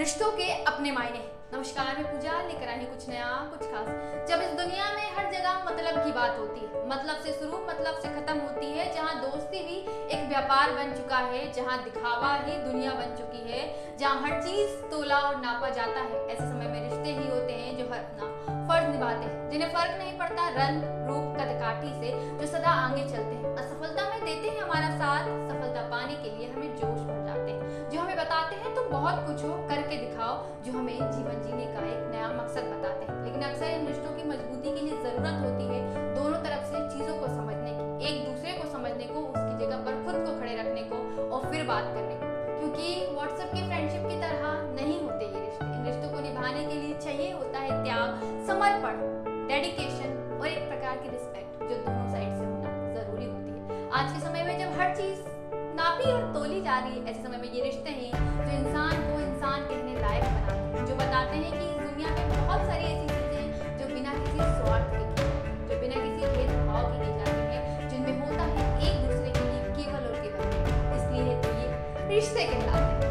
रिश्तों के अपने मायने। नमस्कार, मैं पूजा, लेकर आई कुछ नया, कुछ खास। जब इस दुनिया में हर जगह मतलब की बात होती है मतलब से शुरू मतलब से खत्म होती है, जहाँ दोस्ती भी एक व्यापार बन चुका है, जहाँ दिखावा ही दुनिया बन चुकी है, जहाँ हर चीज़ तोला और नापा जाता है, ऐसे समय में रिश्ते ही होते हैं जो हर अपना फ़र्ज़ निभाते हैं, जिन्हें फ़र्क नहीं पड़ता रंग, रूप, कदकाठी से जो सदा आगे चलते हैं। बहुत कुछ हो करके दिखाओ, जो हमें जीवन जीने का एक नया मकसद बताते हैं। लेकिन अक्सर इन रिश्तों की मजबूती के लिए ज़रूरत होती है दोनों तरफ़ से चीज़ों को समझने की, एक दूसरे को समझने को, उसकी जगह पर खुद को खड़े रखने को और फिर बात करने को। क्योंकि व्हाट्सएप की फ्रेंडशिप की तरह नहीं होते ये रिश्ते। इन रिश्तों को निभाने के लिए चाहिए होता है त्याग, समर्पण डेडिकेशन और एक प्रकार की रिस्पेक्ट जो दोनों साइड से होना ज़रूरी होती है। आज के समय में जब हर चीज़ नापी और तोली जा रही है, ऐसे समय में ये रिश्ते हैं Riş Tekin